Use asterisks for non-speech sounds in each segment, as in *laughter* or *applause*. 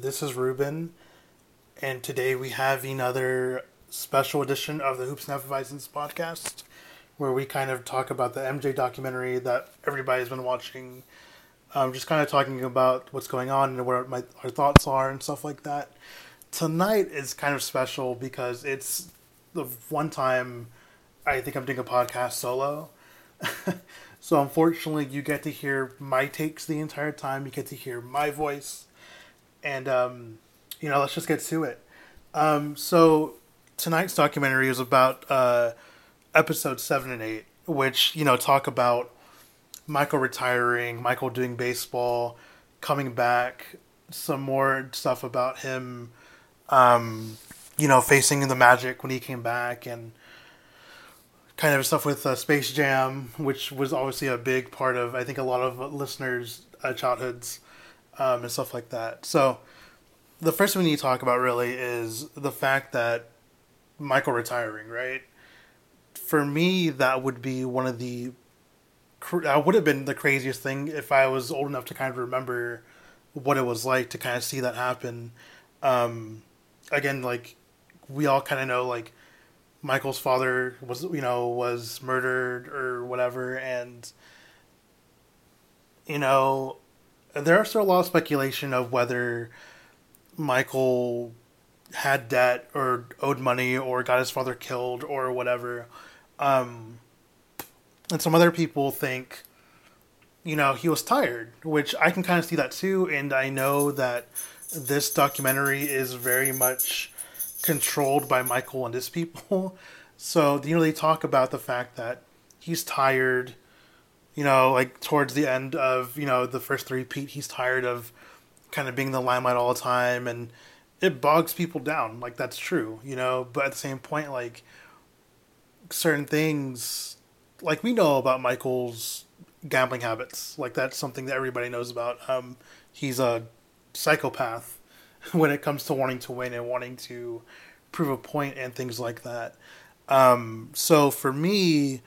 This is Ruben, and today we have another special edition of the Hoops and Hefeweizens podcast, where we kind of talk about the MJ documentary that everybody's been watching. Um, just kind of talking about what's going on and what my, our thoughts are and stuff like that. Tonight is kind of special because it's the one time I think I'm doing a podcast solo. *laughs* so unfortunately, you get to hear my takes the entire time. You get to hear my voice, and um, you know, let's just get to it. Um, so tonight's documentary is about uh, episode seven and eight, which you know talk about Michael retiring, Michael doing baseball, coming back, some more stuff about him, um, you know, facing the Magic when he came back, and kind of stuff with uh, Space Jam, which was obviously a big part of I think a lot of listeners' uh, childhoods um, and stuff like that. So the first thing we need to talk about really is the fact that Michael retiring, right? For me, that would be one of the that would have been the craziest thing if I was old enough to kind of remember what it was like to kind of see that happen. Um, again, like we all kind of know, like Michael's father was you know was murdered or whatever, and you know there's still a lot of speculation of whether Michael had debt or owed money or got his father killed or whatever. Um, and some other people think, you know, he was tired, which I can kind of see that too. And I know that this documentary is very much controlled by Michael and his people. *laughs* So, you know, they talk about the fact that he's tired, you know, like towards the end of, you know, the first three peat, he's tired of kind of being the limelight all the time and it bogs people down. Like that's true, you know, but at the same point, like certain things like we know about Michael's gambling habits. Like that's something that everybody knows about. Um, he's a psychopath *laughs* when it comes to wanting to win and wanting to prove a point and things like that. Um, so for me,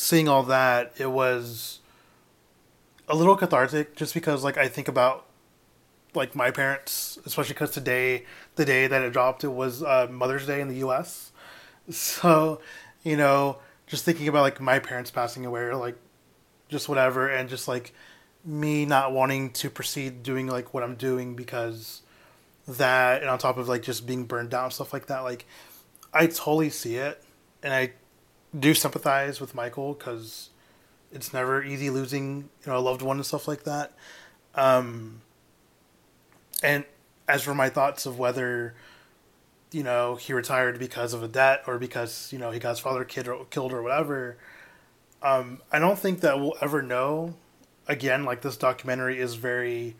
seeing all that, it was a little cathartic just because like I think about like my parents, especially because today, the day that it dropped, it was uh, Mother's Day in the U.S. So, you know, just thinking about like my parents passing away or like just whatever, and just like me not wanting to proceed doing like what I'm doing because that and on top of like just being burned and stuff like that like i totally see it and i do sympathize with michael because it's never easy losing you know a loved one and stuff like that. Um and as for my thoughts of whether you know he retired because of a debt or because you know he got his father kid or, killed or whatever um i don't think that we'll ever know. Again like this documentary is very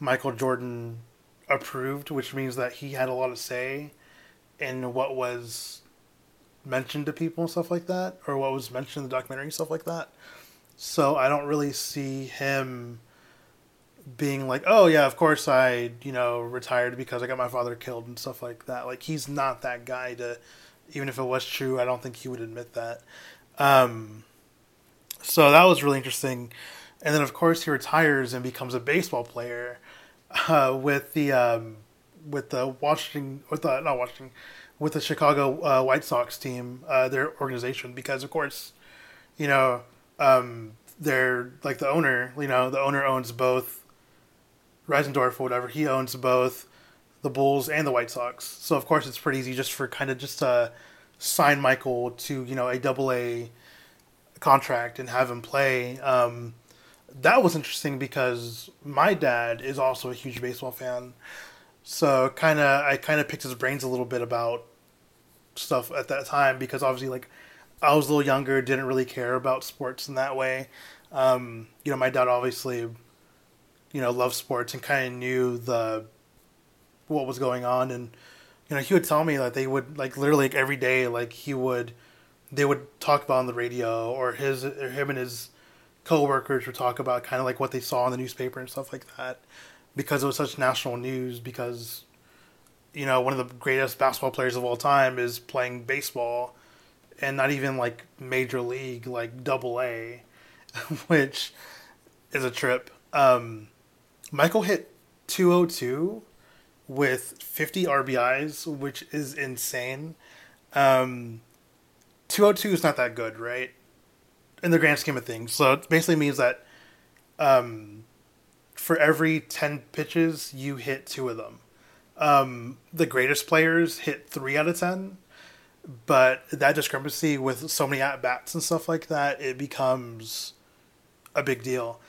michael jordan approved, which means that he had a lot of say in what was mentioned to people and stuff like that, or what was mentioned in the documentary and stuff like that. So I don't really see him being like, oh yeah, of course I, you know, retired because I got my father killed and stuff like that. Like he's not that guy to, even if it was true, I don't think he would admit that. Um, so that was really interesting. And then of course he retires and becomes a baseball player uh, with the um, with the Washington with the not Washington with the Chicago uh, White Sox team, uh, their organization, because of course, you know, um, they're like the owner. You know, the owner owns both Reinsdorf or whatever. He owns both the Bulls and the White Sox. So of course, it's pretty easy just for kind of just to sign Michael to you know a double A contract and have him play. Um, that was interesting because my dad is also a huge baseball fan. So kind of I kind of picked his brains a little bit about stuff at that time because obviously like I was a little younger, didn't really care about sports in that way. Um, you know, my dad obviously you know loved sports and kind of knew the what was going on, and you know he would tell me that they would like literally like, every day like he would they would talk about on the radio or his or him and his coworkers would talk about kind of like what they saw in the newspaper and stuff like that because it was such national news because you know one of the greatest basketball players of all time is playing baseball and not even like major league like double A *laughs* which is a trip. Um, Michael hit 202 with 50 RBIs which is insane. Um, 202 is not that good right? In the grand scheme of things. So it basically means that um, for every 10 pitches, you hit two of them. Um, the greatest players hit three out of 10, but that discrepancy with so many at bats and stuff like that, it becomes a big deal.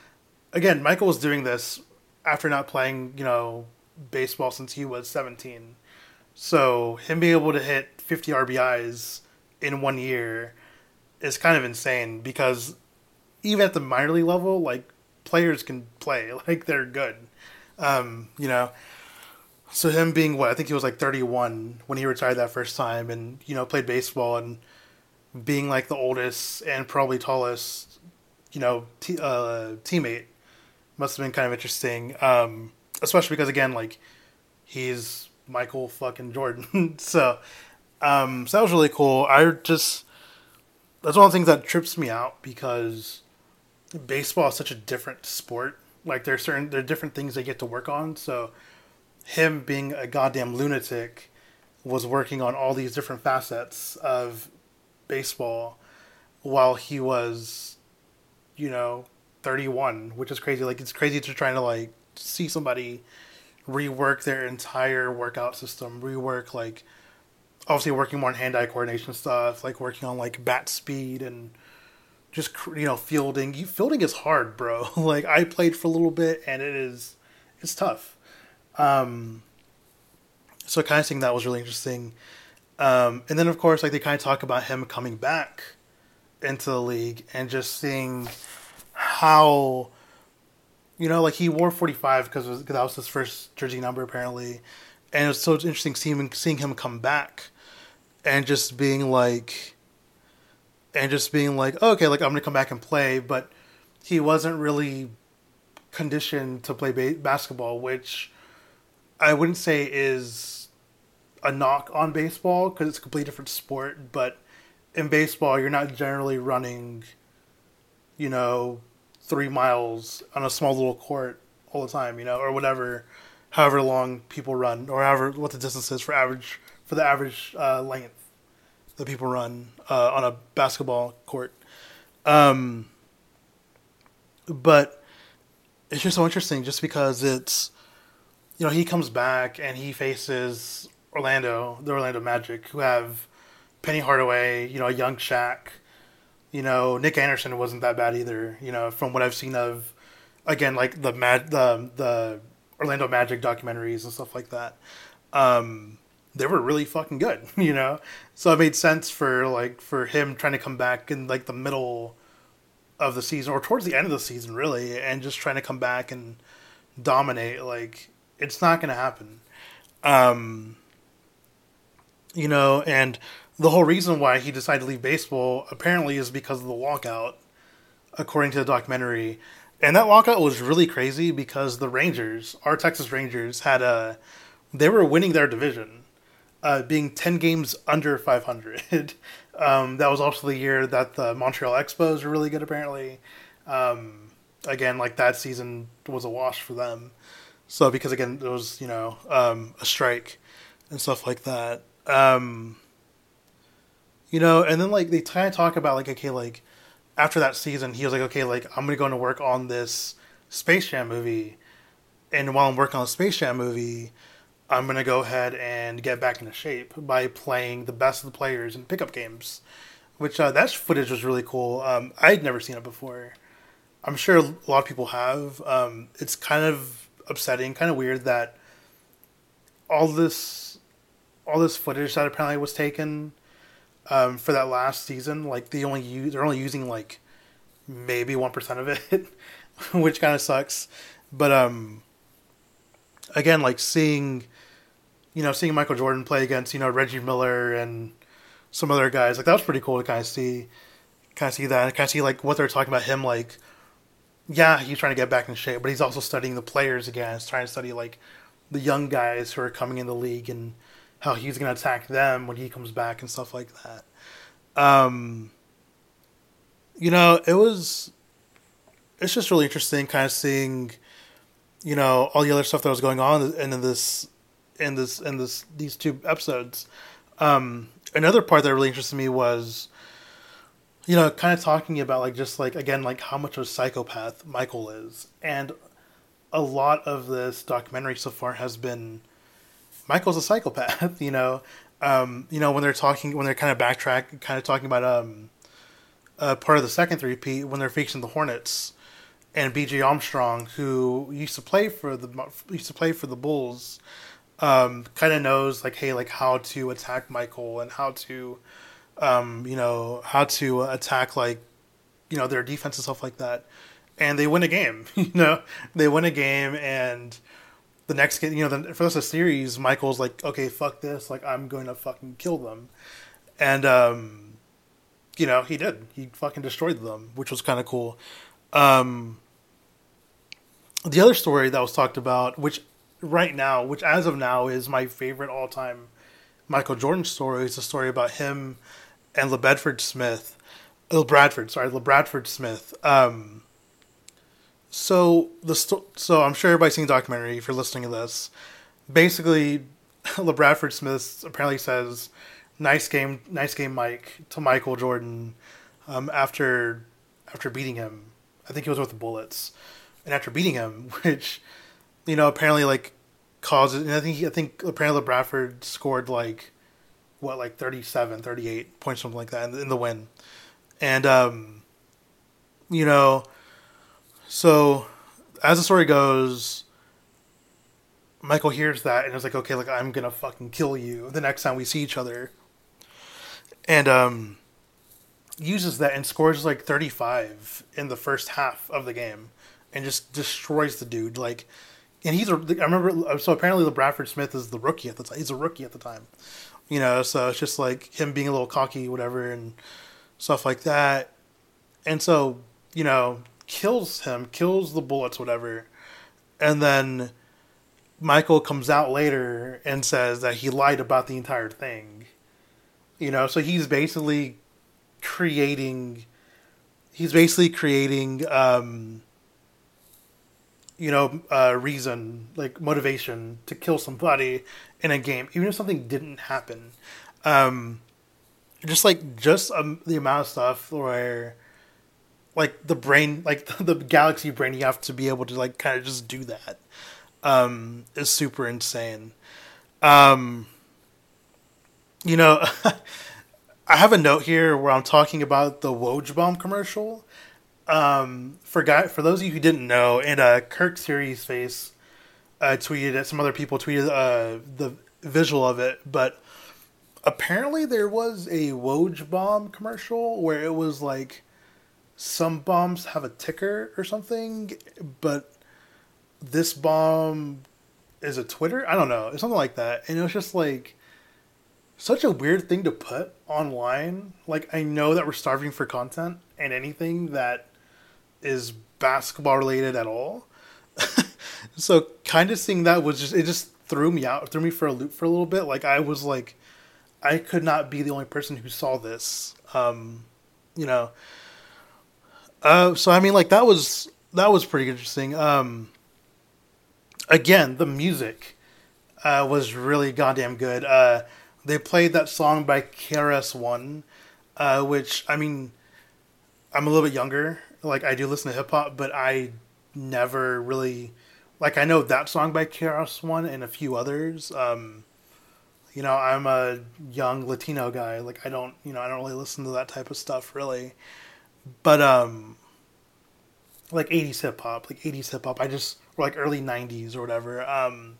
Again, Michael was doing this after not playing, you know, baseball since he was 17. So him being able to hit 50 RBIs in one year is kind of insane because even at the minor league level, like players can play, *laughs* like they're good. Um, you know, so him being what I think he was like 31 when he retired that first time, and you know played baseball and being like the oldest and probably tallest, you know, t- uh, teammate must have been kind of interesting. Um, especially because again, like he's Michael fucking Jordan, *laughs* so um, so that was really cool. I just that's one of the things that trips me out because baseball is such a different sport. Like there's certain there are different things they get to work on. So him being a goddamn lunatic was working on all these different facets of baseball while he was, you know, 31, which is crazy. Like it's crazy to try to like see somebody rework their entire workout system, rework like obviously working more on hand-eye coordination stuff, like working on like bat speed and just you know fielding. You, fielding is hard, bro. *laughs* like I played for a little bit and it is it's tough. Um, so kind of seeing that was really interesting. Um, and then of course like they kind of talk about him coming back into the league and just seeing how you know like he wore 45 because that was his first jersey number apparently and it was so interesting seeing seeing him come back and just being like and just being like oh, okay like i'm gonna come back and play but he wasn't really conditioned to play ba- basketball which i wouldn't say is a knock on baseball because it's a completely different sport but in baseball you're not generally running you know three miles on a small little court all the time you know or whatever however long people run or however what the distance is for average for the average uh, length that people run uh, on a basketball court. Um, but it's just so interesting just because it's you know he comes back and he faces Orlando, the Orlando Magic, who have Penny Hardaway, you know, a young Shaq. You know, Nick Anderson wasn't that bad either. You know, from what I've seen of, again, like the Mad the the Orlando Magic documentaries and stuff like that. Um, they were really fucking good, *laughs* you know. So it made sense for like for him trying to come back in like the middle of the season or towards the end of the season, really, and just trying to come back and dominate. Like it's not going to happen, um, you know. And the whole reason why he decided to leave baseball apparently is because of the walkout, according to the documentary. And that walkout was really crazy because the Rangers, our Texas Rangers, had a they were winning their division, uh, being ten games under five hundred. *laughs* um, that was also the year that the Montreal Expos were really good. Apparently, um, again, like that season was a wash for them. So because again, it was you know um, a strike and stuff like that. Um, you know, and then like they kind of talk about like okay, like after that season, he was like, okay, like I'm gonna go to work on this Space Jam movie, and while I'm working on the Space Jam movie, I'm gonna go ahead and get back into shape by playing the best of the players in pickup games, which uh, that footage was really cool. Um, I'd never seen it before. I'm sure a lot of people have. Um, it's kind of upsetting, kind of weird that all this, all this footage that apparently was taken um, for that last season. Like they only use they're only using like maybe one percent of it, *laughs* which kind of sucks. But um, again, like seeing you know, seeing Michael Jordan play against you know Reggie Miller and some other guys, like that was pretty cool to kind of see, kind of see that, and kind of see like what they're talking about him like. Yeah, he's trying to get back in shape, but he's also studying the players again. He's trying to study like the young guys who are coming in the league and how he's going to attack them when he comes back and stuff like that. Um, you know, it was. It's just really interesting, kind of seeing, you know, all the other stuff that was going on and in this, in this, in this, these two episodes. Um, another part that really interested me was, you know, kind of talking about like just like again like how much of a psychopath Michael is, and a lot of this documentary so far has been Michael's a psychopath. *laughs* You know, um, you know when they're talking when they're kind of backtrack, kind of talking about um, uh, part of the second three P when they're facing the Hornets and B.J. Armstrong, who used to play for the used to play for the Bulls, um, kind of knows like hey like how to attack Michael and how to, um, you know how to attack like, you know their defense and stuff like that, and they win a game. *laughs* you know they win a game and the next game, you know, the, for the series, Michael's like, okay, fuck this, like I'm going to fucking kill them, and um, you know, he did. He fucking destroyed them, which was kind of cool. Um, the other story that was talked about, which right now, which as of now is my favorite all time Michael Jordan story, is a story about him and LeBedford Smith, LaBradford, sorry, LaBradford Smith. Um, so the sto- so I'm sure everybody's seen the documentary. If you're listening to this, basically, *laughs* LaBradford Smith apparently says, "Nice game, nice game, Mike," to Michael Jordan um, after after beating him. I think he was with the Bullets, and after beating him, *laughs* which you know apparently like causes. And I think I think apparently Bradford scored like what like 37, 38 points, something like that in, in the win, and um, you know so, as the story goes, Michael hears that and is like, "Okay, like I'm gonna fucking kill you the next time we see each other," and um, uses that and scores like 35 in the first half of the game, and just destroys the dude. Like, and he's a. I remember. So apparently, the Bradford Smith is the rookie at the time. He's a rookie at the time, you know. So it's just like him being a little cocky, whatever, and stuff like that. And so you know, kills him, kills the bullets, whatever, and then Michael comes out later and says that he lied about the entire thing. You know, so he's basically creating. He's basically creating, um, you know, uh, reason like motivation to kill somebody in a game, even if something didn't happen. Um, just like just um, the amount of stuff where like the brain like the, *laughs* the galaxy brain you have to be able to like kind of just do that um is super insane um you know *laughs* i have a note here where i'm talking about the woj bomb commercial um for guy for those of you who didn't know and uh kirk series face uh tweeted it some other people tweeted uh the visual of it but apparently there was a woj bomb commercial where it was like some bombs have a ticker or something, but this bomb is a Twitter. I don't know, it's something like that, and it was just like such a weird thing to put online. Like I know that we're starving for content and anything that is basketball related at all. *laughs* so kind of seeing that was just it just threw me out, threw me for a loop for a little bit. Like I was like, I could not be the only person who saw this. Um, you know, uh, so I mean, like that was that was pretty interesting. Um, again, the music uh, was really goddamn good. Uh, they played that song by KRS One, uh, which I mean, I'm a little bit younger. Like I do listen to hip hop, but I never really like I know that song by KRS One and a few others. Um, you know, I'm a young Latino guy. Like I don't, you know, I don't really listen to that type of stuff really but um like 80s hip hop like 80s hip hop i just or like early 90s or whatever um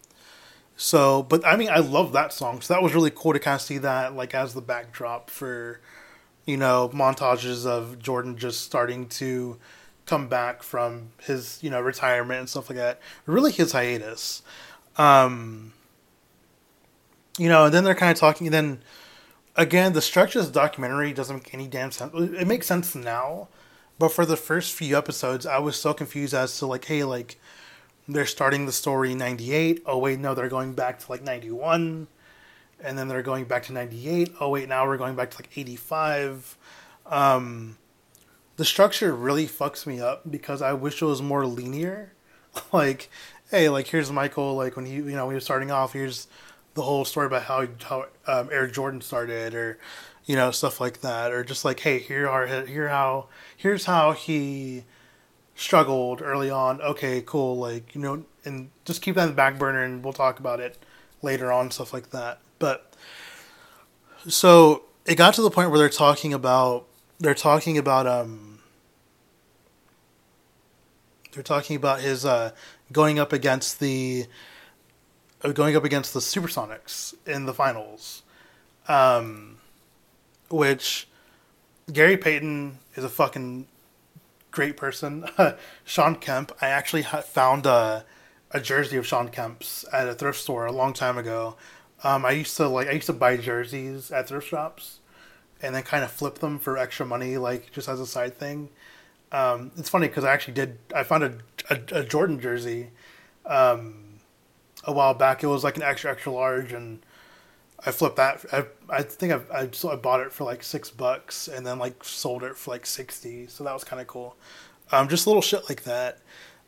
so but i mean i love that song so that was really cool to kind of see that like as the backdrop for you know montages of jordan just starting to come back from his you know retirement and stuff like that really his hiatus um you know, and then they're kind of talking. And then again, the structure of the documentary doesn't make any damn sense. It makes sense now, but for the first few episodes, I was so confused as to like, hey, like they're starting the story in 98. Oh, wait, no, they're going back to like 91. And then they're going back to 98. Oh, wait, now we're going back to like 85. Um, the structure really fucks me up because I wish it was more linear. *laughs* like, hey, like here's Michael, like when he, you know, he was starting off, here's the whole story about how how um, Air Jordan started, or you know stuff like that, or just like hey, here are here how here's how he struggled early on. Okay, cool, like you know, and just keep that in the back burner, and we'll talk about it later on, stuff like that. But so it got to the point where they're talking about they're talking about um they're talking about his uh going up against the uh, going up against the Supersonics in the finals, um, which Gary Payton is a fucking great person. *laughs* Shawn Kemp, I actually found a, a jersey of Shawn Kemp's at a thrift store a long time ago. Um, I used to like I used to buy jerseys at thrift shops, and then kind of flip them for extra money, like just as a side thing. Um, it's funny because I actually did. I found a, a, a Jordan jersey um, a while back. It was like an extra extra large, and I flipped that. I, I think I, I, I bought it for like six bucks, and then like sold it for like sixty. So that was kind of cool. Um, just little shit like that.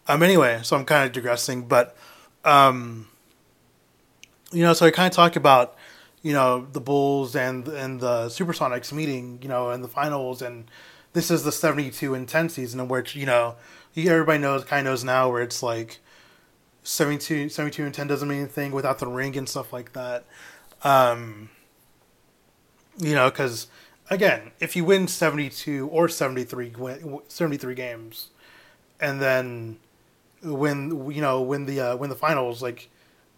Um, anyway, so I'm kind of digressing, but um, you know, so I kind of talked about you know the Bulls and and the Supersonics meeting, you know, in the finals, and this is the 72 and 10 season in which you know everybody knows kind of knows now where it's like 72, 72 and 10 doesn't mean anything without the ring and stuff like that. Um, you know, because again, if you win 72 or 73, 73 games and then win, you know, win the, uh, win the finals, like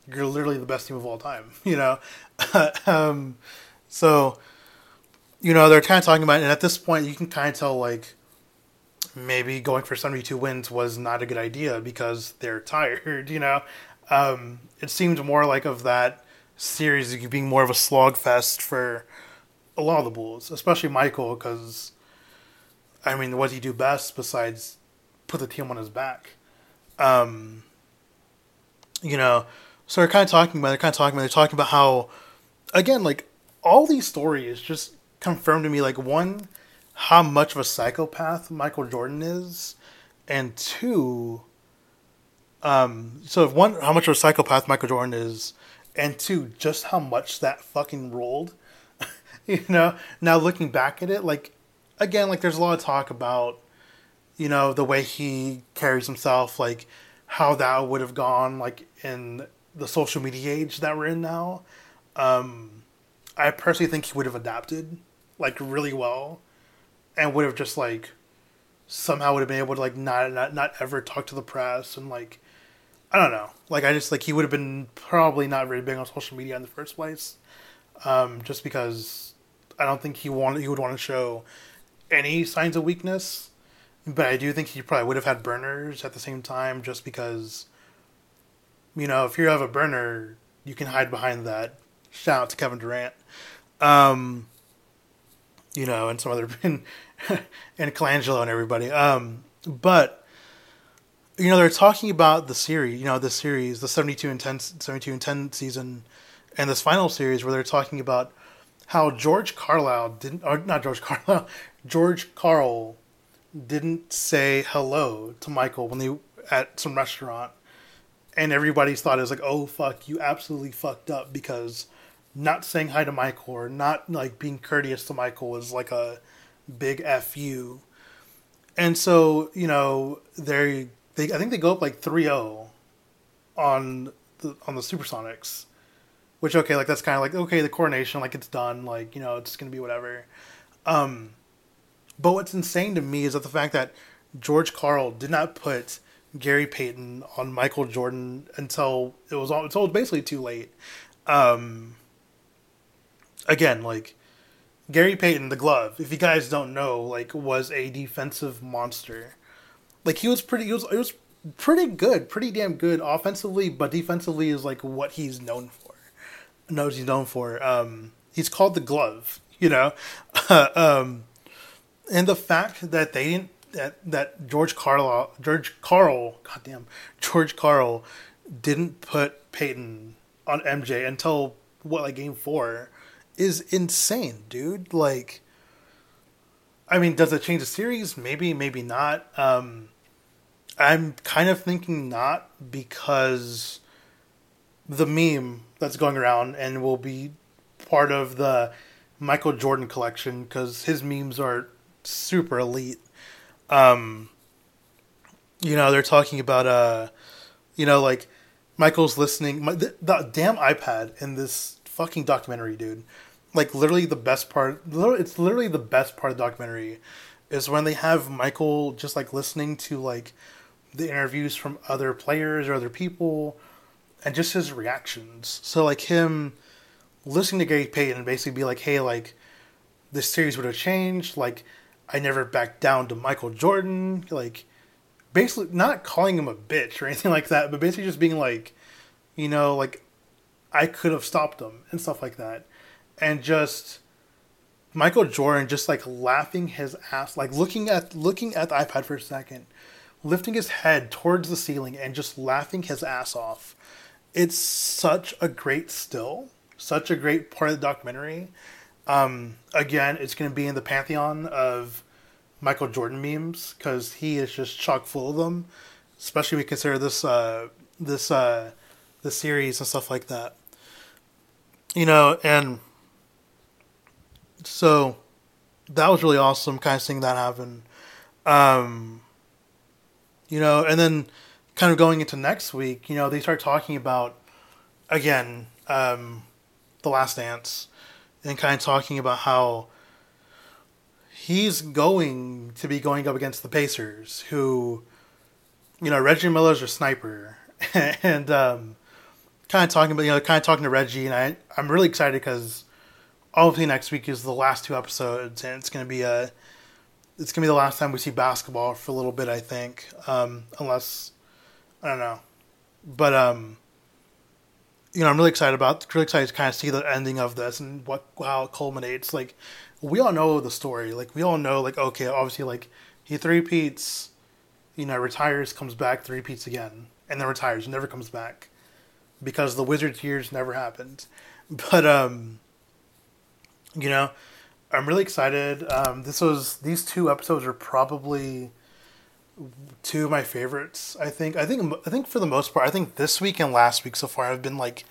you're literally the best team of all time, *laughs* you know? *laughs* um, so, you know, they're kind of talking about, and at this point, you can kind of tell, like, maybe going for 72 wins was not a good idea because they're *laughs* tired, you know? Um, it seemed more like of that series being more of a slogfest for a lot of the Bulls, especially Michael, because, I mean, what did he do best besides put the team on his back? Um, you know, so they're kind of talking about, they're kind of talking about, they're talking about how, again, like, all these stories just confirm to me like one how much of a psychopath Michael Jordan is, and two, um, so one how much of a psychopath Michael Jordan is, and two, just how much that fucking rolled. *laughs* you know, now looking back at it, like again, like there's a lot of talk about, you know, the way he carries himself, like how that would have gone, like in the social media age that we're in now. Um, I personally think he would have adapted like really well, and would have just like somehow would have been able to like not not not ever talk to the press and like I don't know. Like I just like he would have been probably not very big on social media in the first place, um, just because I don't think he wanted he would want to show any signs of weakness. But I do think he probably would have had burners at the same time, just because. You know, if you have a burner, you can hide behind that. Shout out to Kevin Durant. Um, you know, and some other *laughs* and, and Colangelo and everybody. Um, but you know, they're talking about the series, you know, the series, the 72 and 10 72 and 10 season and this final series where they're talking about how George Carlisle didn't or not George *laughs* Carlisle, George Karl didn't say hello to Michael when they at some restaurant and everybody's thought is like, "Oh fuck, you absolutely fucked up because not saying hi to Michael or not like being courteous to Michael is like a big fu. And so, you know, they they I think they go up like 3-0 on the on the Supersonics. Which okay, like that's kind of like okay, the coronation like it's done, like, you know, it's to be whatever. Um but what's insane to me is that the fact that George Karl did not put Gary Payton on Michael Jordan until it was all until it was basically too late. Um, again, like Gary Payton, the glove, if you guys don't know, like was a defensive monster. Like he was pretty, he was, it was pretty good, pretty damn good offensively, but defensively is like what he's known for. knows he's known for. Um, he's called the Glove, you know, *laughs* um, and the fact that they didn't that that George Karl George Karl goddamn George Karl didn't put Payton on MJ until what like game four is insane, dude. Like, I mean, does it change the series? Maybe, maybe not. Um, I'm kind of thinking not because the meme that's going around and will be part of the Michael Jordan collection because his memes are super elite. Um, you know, they're talking about uh, you know, like Michael's listening. My, the, the damn iPad in this fucking documentary, dude. Like literally the best part. It's literally the best part of the documentary is when they have Michael just like listening to like the interviews from other players or other people and just his reactions. So like him listening to Gary Payton and basically be like, hey, like this series would have changed. Like I never backed down to Michael Jordan. Like basically not calling him a bitch or *laughs* anything like that, but basically just being like, you know, like I could have stopped him and stuff like that. And just Michael Jordan just like laughing his ass, like looking at looking at the iPad for a second, lifting his head towards the ceiling and just laughing his ass off. It's such a great still, such a great part of the documentary. Um, again, it's going to be in the pantheon of Michael Jordan memes because he is just chock full of them. Especially when we consider this uh, this uh, the series and stuff like that. You know, and so that was really awesome, kind of seeing that happen. Um, you know, and then kind of going into next week, you know, they start talking about again um, the Last Dance, and kind of talking about how he's going to be going up against the Pacers, who, you know, Reggie Miller's a sniper, *laughs* and um, kind of talking about you know kind of talking to Reggie, and I I'm really excited because obviously next week is the last two episodes, and it's gonna be a it's gonna be the last time we see basketball for a little bit, I think, um, unless I don't know, but um, you know, I'm really excited about really excited to kind of see the ending of this and what how it culminates. Like, we all know the story. Like, we all know like okay, obviously like he three peats, you know, retires, comes back, three peats again, and then retires, never comes back because the Wizards years never happened. *laughs* But um, you know, I'm really excited. Um, this was these two episodes are probably two of my favorites. I think. I think. I think for the most part, I think this week and last week so far have been like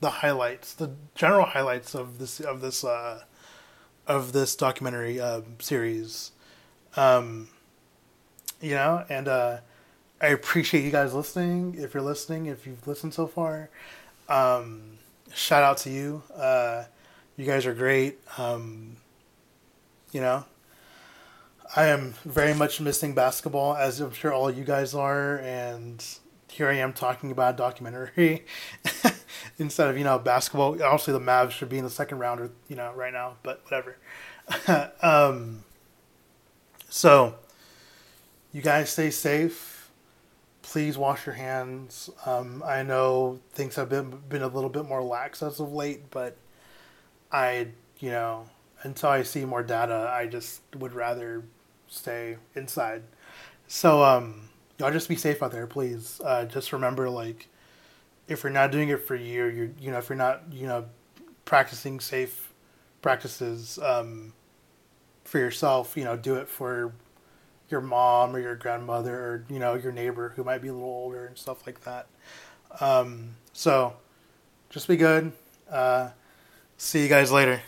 the highlights, the general highlights of this of this uh, of this documentary uh, series. Um, you know, and uh, I appreciate you guys listening. If you're listening, if you've listened so far, um, shout out to you. Uh, you guys are great. Um, you know, I am very much missing basketball, as I'm sure all you guys are, and here I am talking about a documentary *laughs* instead of you know basketball. Obviously, the Mavs should be in the second round, or you know, right now, but whatever. *laughs* um, so, you guys stay safe. Please wash your hands. Um, I know things have been been a little bit more lax as of late, but I, you know, until I see more data, I just would rather stay inside. So, um, y'all just be safe out there, please. Uh, just remember, like, if you're not doing it for you, you're, you know, if you're not, you know, practicing safe practices um, for yourself, you know, do it for your mom or your grandmother or you know your neighbor who might be a little older and stuff like that. Um, so, just be good. Uh, see you guys later.